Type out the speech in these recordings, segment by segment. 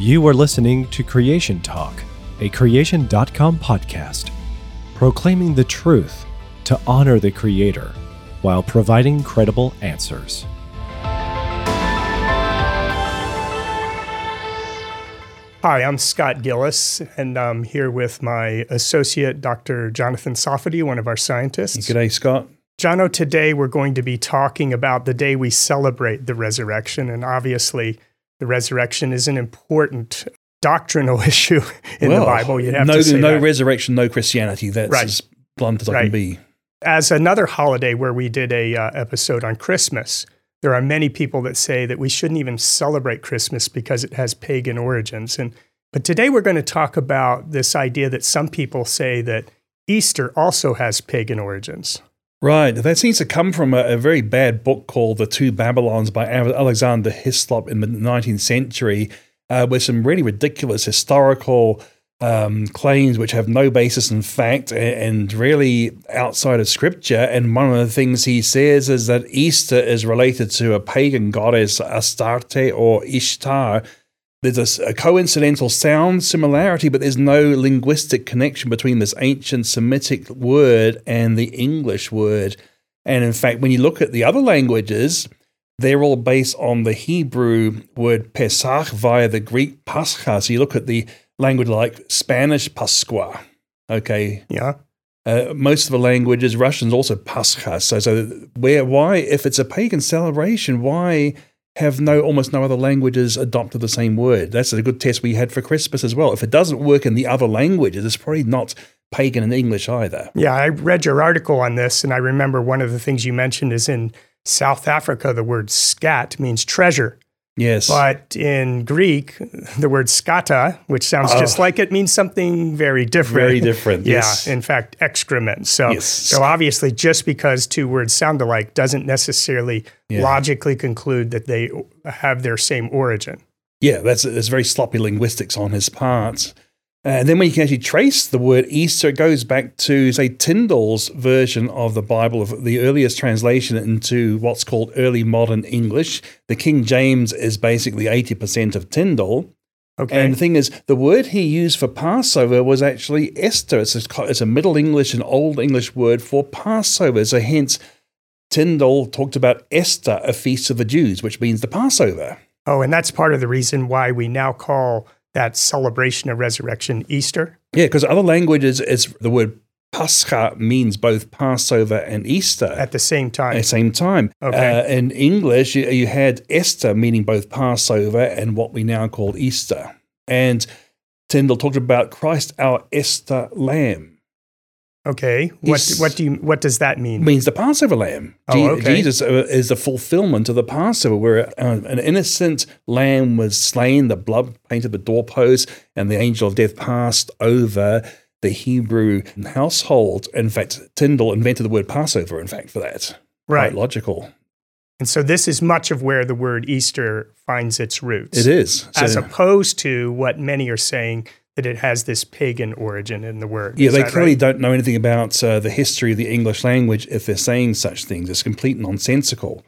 You are listening to Creation Talk, a creation.com podcast, proclaiming the truth to honor the Creator while providing credible answers. Hi, I'm Scott Gillis, and I'm here with my associate, Dr. Jonathan Sarfati, one of our scientists. G'day, Scott. Jono, today we're going to be talking about the day we celebrate the resurrection. And obviously, the resurrection is an important doctrinal issue in well, the Bible. You'd have no, to say no that. resurrection, no Christianity. That's Right. as blunt as I can be. As another holiday where we did a uh, episode on Christmas, there are many people that say that we shouldn't even celebrate Christmas because it has pagan origins. And but today we're going to talk about this idea that some people say that Easter also has pagan origins. Right. That seems to come from a, a very bad book called The Two Babylons by Alexander Hislop in the 19th century, uh, with some really ridiculous historical um, claims which have no basis in fact a- and really outside of scripture. And one of the things he says is that Easter is related to a pagan goddess, Astarte or Ishtar. There's a coincidental sound similarity, but there's no linguistic connection between this ancient Semitic word and the English word. And in fact, when you look at the other languages, they're all based on the Hebrew word Pesach via the Greek Pascha. So you look at the language like Spanish Pascua, okay, Yeah. uh, most of the languages, Russian's also Pascha. So, so where, why, if it's a pagan celebration, why have no almost no other languages adopted the same word? That's a good test we had for Christmas as well. If it doesn't work in the other languages, it's probably not pagan in English either. Yeah, I read your article on this, and I remember one of the things you mentioned is in South Africa, the word scat means treasure. Yes. But in Greek, the word skata, which sounds just oh. like it, means something very different. Oh. Very different, yeah, yes. in fact, excrement. So, Yes. so obviously, just because two words sound alike doesn't necessarily Yeah. logically conclude that they have their same origin. Yeah, that's that's very sloppy linguistics on his part. And then when you can actually trace the word Easter, it goes back to, say, Tyndale's version of the Bible, of the earliest translation into what's called early modern English. The King James is basically 80% of Tyndale. Okay. And the thing is, the word he used for Passover was actually Esther. It's a, it's a Middle English and Old English word for Passover. So hence, Tyndale talked about Esther, a feast of the Jews, which means the Passover. oh, and that's part of the reason why we now call that celebration of resurrection Easter. Yeah, because other languages, it's the word Pascha means both Passover and Easter At the same time. at the same time. Okay. Uh, in English, you, you had Esther meaning both Passover and what we now call Easter. And Tyndale talked about Christ, our Esther lamb. Okay. What He's- what do you what does that mean? means the Passover lamb. Oh, okay. Jesus uh, is the fulfillment of the Passover, where uh, an innocent lamb was slain, the blood painted the doorpost, and the angel of death passed over the Hebrew household. In fact, Tyndale invented the word Passover, in fact, for that. Right. Quite logical. And so this is much of where the word Easter finds its roots. It is. As opposed to what many are saying that it has this pagan origin in the word. yeah, Is they clearly right? don't know anything about uh, the history of the English language if they're saying such things. It's complete nonsensical.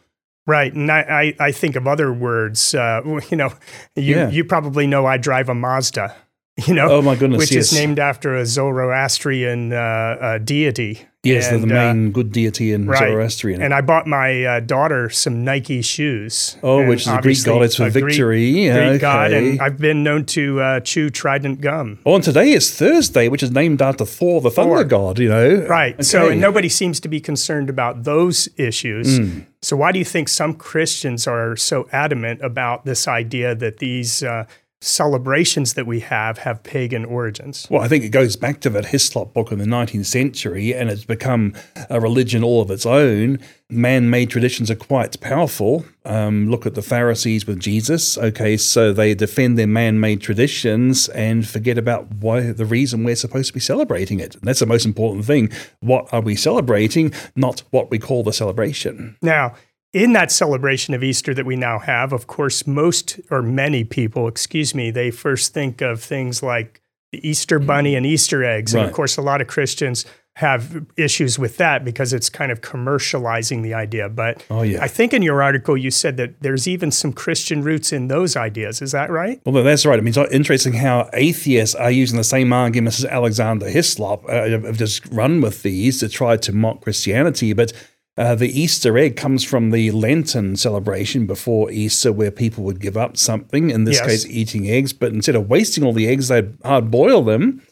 Right. And I, I, I think of other words. Uh, you know, you, Yeah. you probably know I drive a Mazda, you know, Oh, my goodness, which yes. is named after a Zoroastrian uh, uh, deity. Yes, they're the And, uh, main good deity in right. Zoroastrian. And I bought my uh, daughter some Nike shoes. Oh, which is a Greek goddess for a Greek- victory. Greek okay. god. And I've been known to uh, chew trident gum. Oh, and today is Thursday, which is named after Thor, the thunder Thor. god. You know, Right. So Okay. and nobody seems to be concerned about those issues. Hmm. So why do you think some Christians are so adamant about this idea that these uh, celebrations that we have have pagan origins? Well, I think it goes back to that Hislop book in the 19th century, and it's become a religion all of its own. Man made traditions are quite powerful. Um, look at the Pharisees with Jesus. Okay, so they defend their man made traditions and forget about why the reason we're supposed to be celebrating it. And that's the most important thing. What are we celebrating, not what we call the celebration? Now, in that celebration of Easter that we now have, of course, most or many people, excuse me, they first think of things like the Easter bunny and Easter eggs. And of course, a lot of Christians have issues with that because it's kind of commercializing the idea. But Oh, yeah. I think in your article you said that there's even some Christian roots in those ideas. Is that right? Well, that's right. I mean, it's interesting how atheists are using the same arguments as Alexander Hislop, uh, have just run with these to try to mock Christianity. But uh, the Easter egg comes from the Lenten celebration before Easter, where people would give up something, in this Yes. case, eating eggs. But instead of wasting all the eggs, they'd hard boil them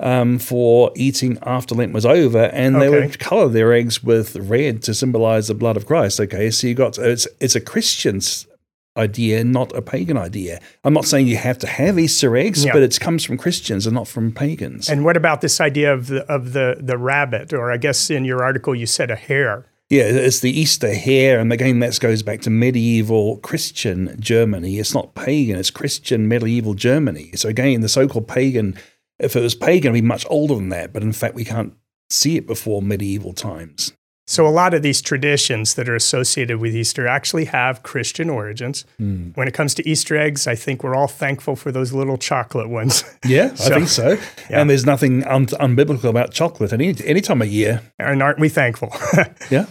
um, for eating after Lent was over, and they would color their eggs with red to symbolize the blood of Christ. Okay, so you got it's it's a Christian's idea, not a pagan idea. I'm not saying you have to have Easter eggs, Yeah. but it comes from Christians and not from pagans. And what about this idea of the of the the rabbit, or I guess in your article you said a hare? Yeah, it's the Easter hare, and again that goes back to medieval Christian Germany. It's not pagan; it's Christian medieval Germany. So again, the so-called pagan, if it was pagan, it'd be much older than that. But in fact, we can't see it before medieval times. So a lot of these traditions that are associated with Easter actually have Christian origins. Hmm. When it comes to Easter eggs, I think we're all thankful for those little chocolate ones. Yeah, I think so. Yeah. And there's nothing un- unbiblical about chocolate any any time of year. and aren't we thankful? Yeah.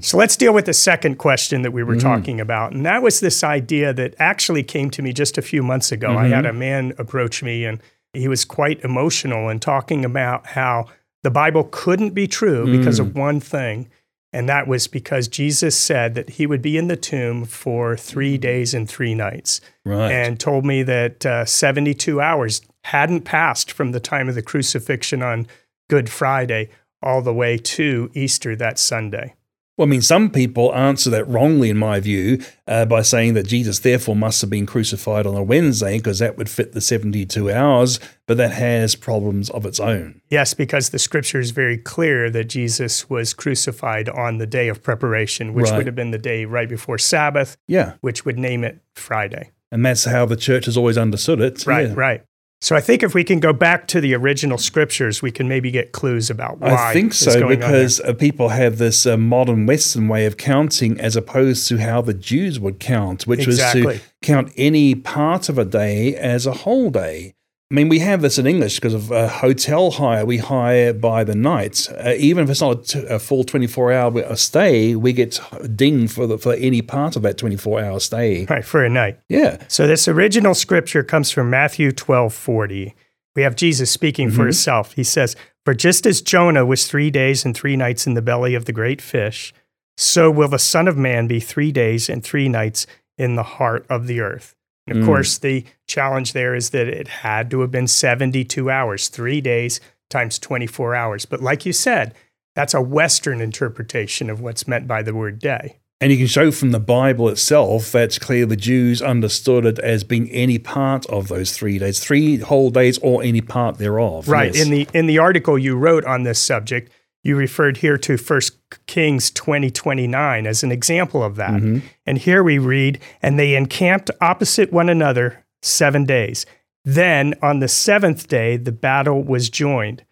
so let's deal with the second question that we Mm-hmm. were talking about. And that was this idea that actually came to me just a few months ago. I Mm-hmm. had a man approach me and he was quite emotional and talking about how the Bible couldn't be true because Mm. of one thing. And that was because Jesus said that he would be in the tomb for three days and three nights. Right. And told me that uh, 72 hours hadn't passed from the time of the crucifixion on Good Friday all the way to Easter that Sunday. Well, I mean, some people answer that wrongly, in my view, uh, by saying that Jesus therefore must have been crucified on a Wednesday because that would fit the 72 hours, but that has problems of its own. Yes, because the scripture is very clear that Jesus was crucified on the day of preparation, which Right. would have been the day right before Sabbath, Yeah. which would name it Friday. And that's how the church has always understood it. Right, Yeah. right. So I think if we can go back to the original scriptures, we can maybe get clues about why. I think so because uh, people have this uh, modern Western way of counting as opposed to how the Jews would count, which Exactly. was to count any part of a day as a whole day. I mean, we have this in English because of uh, hotel hire. We hire by the night. Uh, even if it's not a, t- a full 24 hour stay, we get dinged for, the, for any part of that 24 hour stay. Right, for a night. Yeah. So this original scripture comes from Matthew 12 40. We have Jesus speaking for himself. He says, For just as Jonah was three days and three nights in the belly of the great fish, so will the Son of Man be three days and three nights in the heart of the earth. And of Mm. course, the challenge there is that it had to have been 72 hours, three days times 24 hours. But like you said, that's a Western interpretation of what's meant by the word day. And you can show from the Bible itself that's clear the Jews understood it as being any part of those three days, three whole days or any part thereof. Right. Yes. In the in the article you wrote on this subject, you referred here to 1 Kings 20, 29 as an example of that. Mm-hmm. And here we read, and they encamped opposite one another seven days. Then on the seventh day, the battle was joined.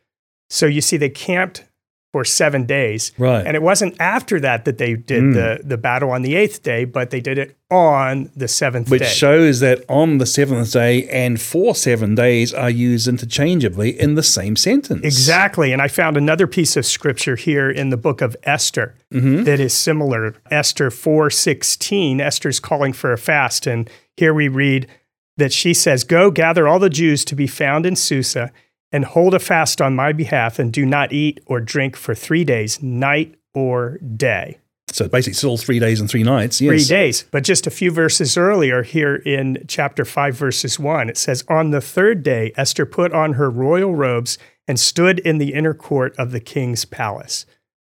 So you see, they camped for seven days. Right. And it wasn't after that that they did Mm. the, the battle on the eighth day, but they did it on the seventh Which day. shows that on the seventh day and for seven days are used interchangeably in the same sentence. Exactly. And I found another piece of scripture here in the book of Esther Mm-hmm. that is similar. Esther 4:16, Esther's calling for a fast and here we read that she says, "Go gather all the Jews to be found in Susa and hold a fast on my behalf and do not eat or drink for 3 days, night or day." So basically, still three days and three nights. Yes. Three days. But just a few verses earlier, here in chapter 5, verses 1, it says, On the third day, Esther put on her royal robes and stood in the inner court of the king's palace.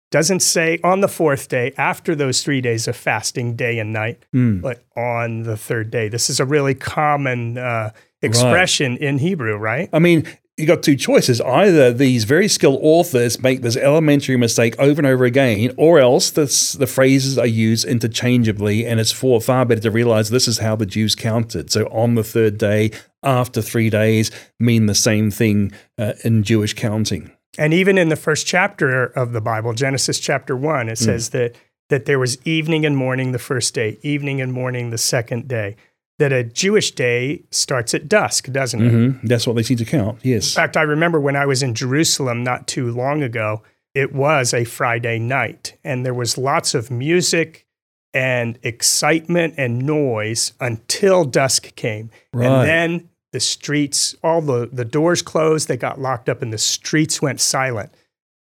Doesn't say on the fourth day, after those three days of fasting, day and night, Mm. but on the third day. This is a really common uh, expression in Hebrew, right? I mean, you got two choices. Either these very skilled authors make this elementary mistake over and over again, or else this, the phrases are used interchangeably, and it's for far better to realize this is how the Jews counted. So on the third day, after three days, mean the same thing uh, in Jewish counting. And even in the first chapter of the Bible, Genesis chapter 1, it says that that there was evening and morning the first day, evening and morning the second day. That a Jewish day starts at dusk, doesn't it? hmm That's what they seem to count. yes. In fact, I remember when I was in Jerusalem not too long ago, it was a Friday night, and there was lots of music and excitement and noise until dusk came. Right. And then the streets, all the, the doors closed, they got locked up, and the streets went silent.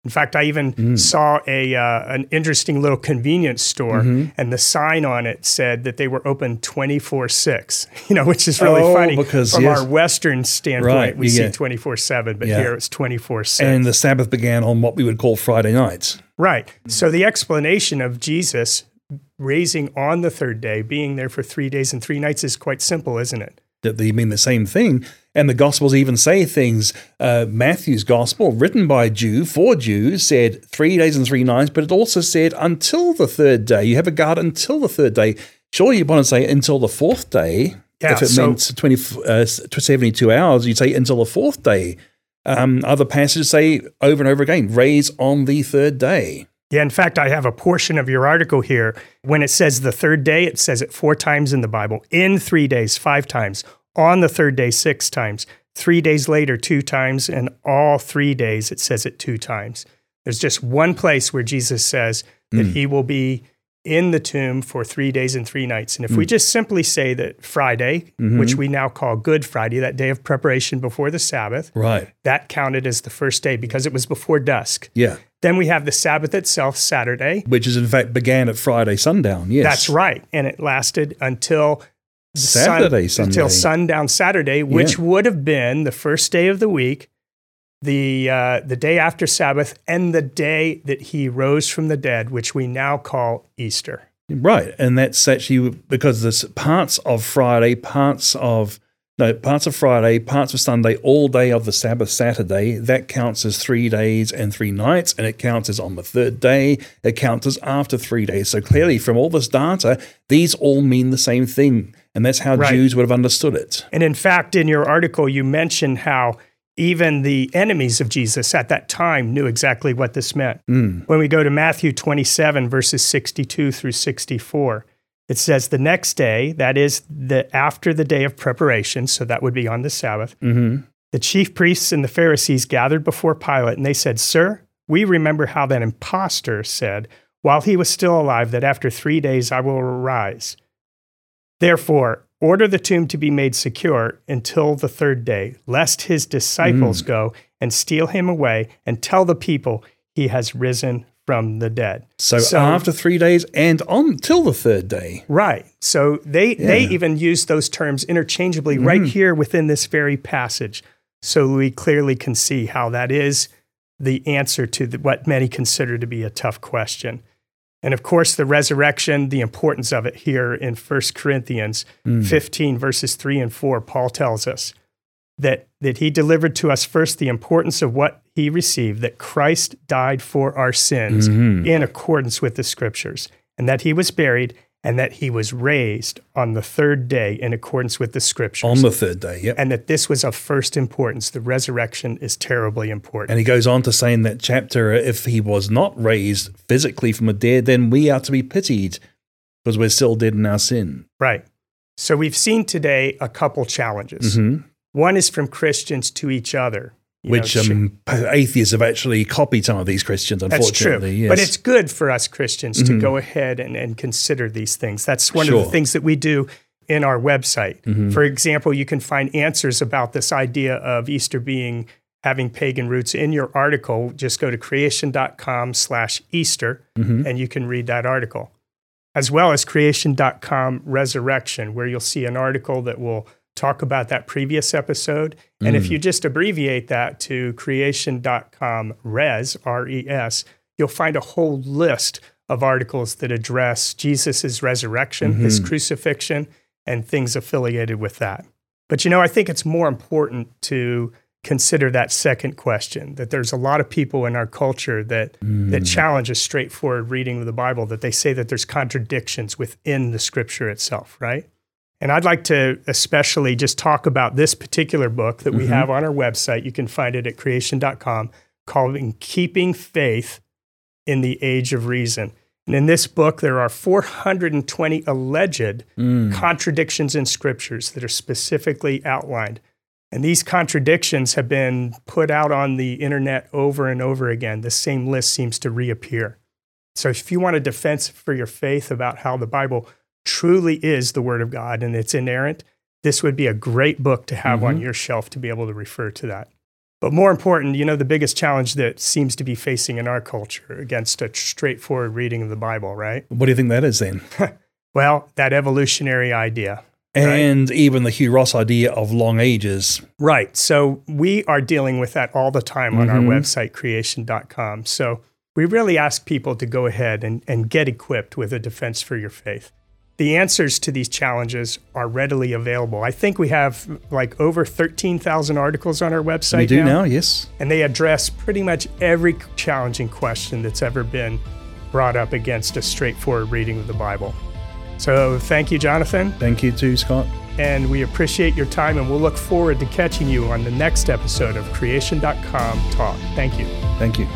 In fact, I even Mm. saw a uh, an interesting little convenience store, Mm-hmm. and the sign on it said that they were open twenty four six. You know, which is really Oh, funny because, from yes. our Western standpoint. Right, we see twenty four seven, but Yeah. here it's twenty four six. And the Sabbath began on what we would call Friday nights. Right. So the explanation of Jesus raising on the third day, being there for three days and three nights, is quite simple, isn't it? That they mean the same thing. And the Gospels even say things. Uh, Matthew's Gospel, written by a Jew for Jews, said three days and three nights, but it also said until the third day. You have a guard until the third day. Surely you want to say until the fourth day. Yeah, if it so- meant 20, uh, 72 hours, you'd say until the fourth day. Um, other passages say over and over again, raise on the third day. Yeah, in fact, I have a portion of your article here. When it says the third day, it says it four times in the Bible. In three days, five times. On the third day, six times. Three days later, two times. And all three days, it says it two times. There's just one place where Jesus says that hmm. he will be in the tomb for three days and three nights. And if we hmm. just simply say that Friday, mm-hmm. which we now call Good Friday, that day of preparation before the Sabbath, Right. that counted as the first day because it was before dusk. Yeah. Then we have the Sabbath itself, Saturday. Which is in fact began at Friday sundown. Yes. That's right. And it lasted until sun- Saturday, Sunday. until sundown Saturday, which Yeah. would have been the first day of the week, the uh, the day after Sabbath, and the day that he rose from the dead, which we now call Easter. Right, and that's actually because there's parts of Friday, parts of no, parts of Friday, parts of Sunday, all day of the Sabbath Saturday. That counts as three days and three nights, and it counts as on the third day. It counts as after three days. So clearly, from all this data, these all mean the same thing, and that's how Right. Jews would have understood it. And in fact, in your article, you mentioned how even the enemies of Jesus at that time knew exactly what this meant. When we go to Matthew 27, verses 62 through 64, it says, The next day, that is the after the day of preparation, so that would be on the Sabbath, Mm-hmm. the chief priests and the Pharisees gathered before Pilate, and they said, Sir, we remember how that impostor said, while he was still alive, that after three days I will arise. Therefore, order the tomb to be made secure until the third day, lest his disciples mm. go and steal him away and tell the people he has risen from the dead. So, after three days and on till the third day. Right. So they they even use those terms interchangeably right mm. here within this very passage. So we clearly can see how that is the answer to the, what many consider to be a tough question. And of course, the resurrection, the importance of it here in 1 Corinthians hmm. 15, verses 3 and 4, Paul tells us that, that he delivered to us first the importance of what he received, that Christ died for our sins mm-hmm. in accordance with the scriptures, and that he was buried, and that he was raised on the third day in accordance with the scriptures. On the third day, yep. and that this was of first importance. The resurrection is terribly important. And he goes on to say in that chapter if he was not raised physically from the dead, then we are to be pitied because we're still dead in our sin. right. So we've seen today a couple challenges. Mhm. One is from Christians to each other. You Which sh- um, atheists have actually copied some of these Christians, unfortunately. Yes. But it's good for us Christians to mm-hmm. go ahead and, and consider these things. That's one of the things that we do in our website. Mm-hmm. For example, you can find answers about this idea of Easter being having pagan roots in your article. Just go to creation.com slash Easter mm-hmm. and you can read that article. As well as creation.com resurrection, where you'll see an article that will talk about that previous episode. And if mm. you just abbreviate that to creation.com res, R E S, you'll find a whole list of articles that address Jesus' resurrection, his mm-hmm. crucifixion, and things affiliated with that. But you know, I think it's more important to consider that second question that there's a lot of people in our culture that that mm. challenge a straightforward reading of the Bible that they say that there's contradictions within the scripture itself, right? And I'd like to especially just talk about this particular book that we mm-hmm. have on our website. You can find it at creation.com called Keeping Faith in the Age of Reason. And in this book, there are 420 alleged mm. contradictions in scriptures that are specifically outlined. And these contradictions have been put out on the internet over and over again. The same list seems to reappear. So if you want a defense for your faith about how the Bible truly is the Word of God and it's inerrant, this would be a great book to have mm-hmm. on your shelf to be able to refer to that. But more important, you know, the biggest challenge that seems to be facing in our culture against a straightforward reading of the Bible, right? What do you think that is then? well, that evolutionary idea. And right? even the Hugh Ross idea of long ages. Right. So we are dealing with that all the time on mm-hmm. our website, creation.com. So we really ask people to go ahead and, and get equipped with a defense for your faith the answers to these challenges are readily available. I think we have like over 13,000 articles on our website. We do now, now, yes. And they address pretty much every challenging question that's ever been brought up against a straightforward reading of the Bible. So thank you, Jonathan. Thank you too, Scott. And we appreciate your time, and we'll look forward to catching you on the next episode of Creation.com Talk. Thank you. Thank you.